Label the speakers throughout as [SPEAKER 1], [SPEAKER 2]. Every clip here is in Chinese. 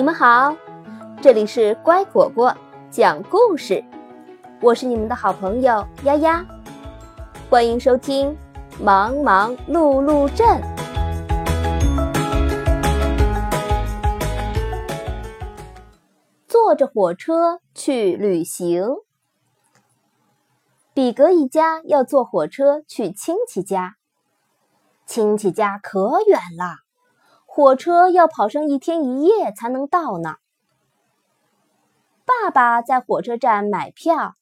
[SPEAKER 1] 你们好，这里是乖果果讲故事，我是你们的好朋友丫丫，欢迎收听《忙忙碌碌镇》。坐着火车去旅行，比格一家要坐火车去亲戚家，亲戚家可远了。火车要跑上一天一夜才能到呢。爸爸在火车站买票，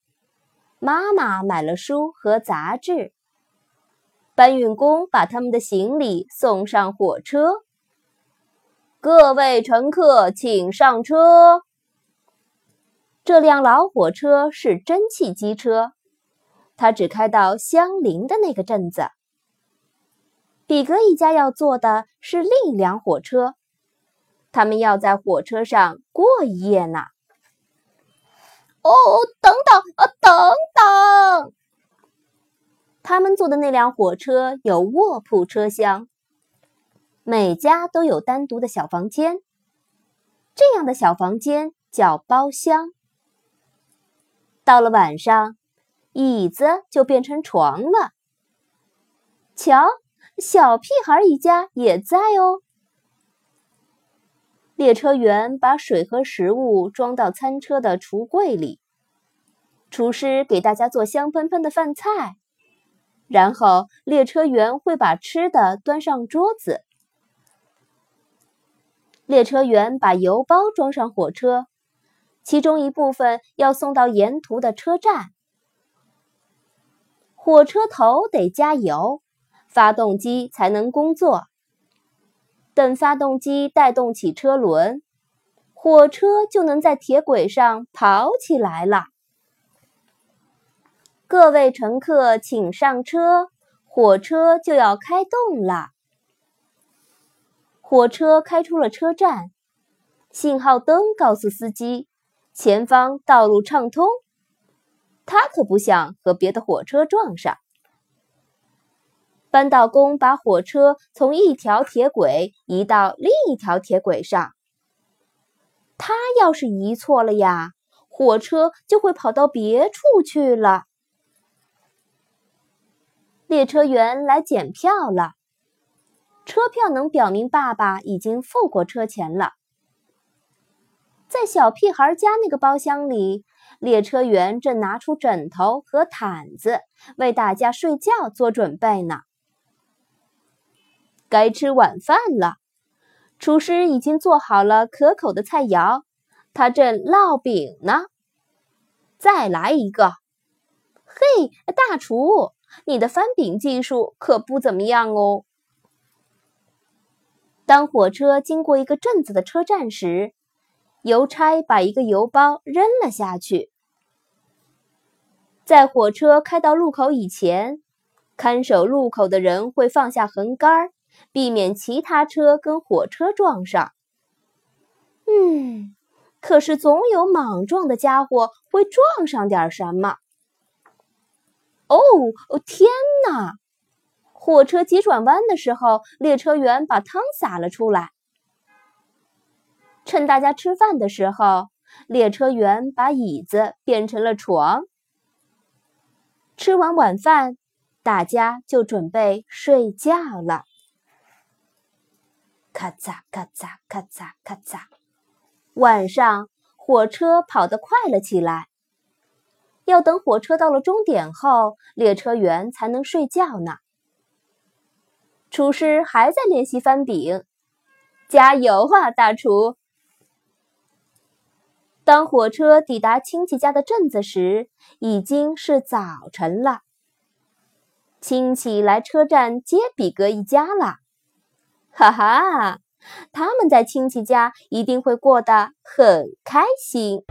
[SPEAKER 1] 妈妈买了书和杂志。搬运工把他们的行李送上火车。各位乘客，请上车。这辆老火车是蒸汽机车，它只开到相邻的那个镇子。比格一家要坐的是另一辆火车，他们要在火车上过一夜呢。
[SPEAKER 2] 哦，等等啊，等等！
[SPEAKER 1] 他们坐的那辆火车有卧铺车厢，每家都有单独的小房间。这样的小房间叫包厢。到了晚上，椅子就变成床了。瞧。小屁孩一家也在哦。列车员把水和食物装到餐车的橱柜里，厨师给大家做香喷喷的饭菜，然后列车员会把吃的端上桌子。列车员把邮包装上火车，其中一部分要送到沿途的车站。火车头得加油。发动机才能工作。等发动机带动起车轮，火车就能在铁轨上跑起来了。各位乘客，请上车，火车就要开动了。火车开出了车站，信号灯告诉司机，前方道路畅通。他可不想和别的火车撞上。扳道工把火车从一条铁轨移到另一条铁轨上。他要是移错了呀，火车就会跑到别处去了。列车员来检票了，车票能表明爸爸已经付过车钱了。在小屁孩家那个包厢里，列车员正拿出枕头和毯子，为大家睡觉做准备呢。该吃晚饭了，厨师已经做好了可口的菜肴，他正烙饼呢。再来一个！嘿，大厨，你的翻饼技术可不怎么样哦。当火车经过一个镇子的车站时，邮差把一个邮包扔了下去。在火车开到路口以前，看守路口的人会放下横杆儿。避免其他车跟火车撞上。嗯，可是总有莽撞的家伙会撞上点什么。哦哦，天哪！火车急转弯的时候，列车员把汤洒了出来。趁大家吃饭的时候，列车员把椅子变成了床。吃完晚饭，大家就准备睡觉了。咔嚓咔嚓咔嚓咔嚓，晚上火车跑得快了起来。要等火车到了终点后，列车员才能睡觉呢。厨师还在练习翻饼，加油啊，大厨！当火车抵达亲戚家的镇子时，已经是早晨了。亲戚来车站接比格一家了。哈哈，他们在亲戚家一定会过得很开心。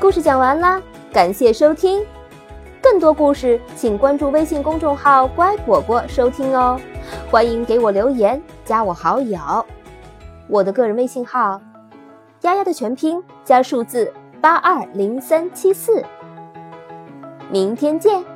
[SPEAKER 1] 故事讲完了，感谢收听。更多故事，请关注微信公众号“乖果果”收听哦。欢迎给我留言，加我好友。我的个人微信号：丫丫的全拼加数字八二零三七四。明天见。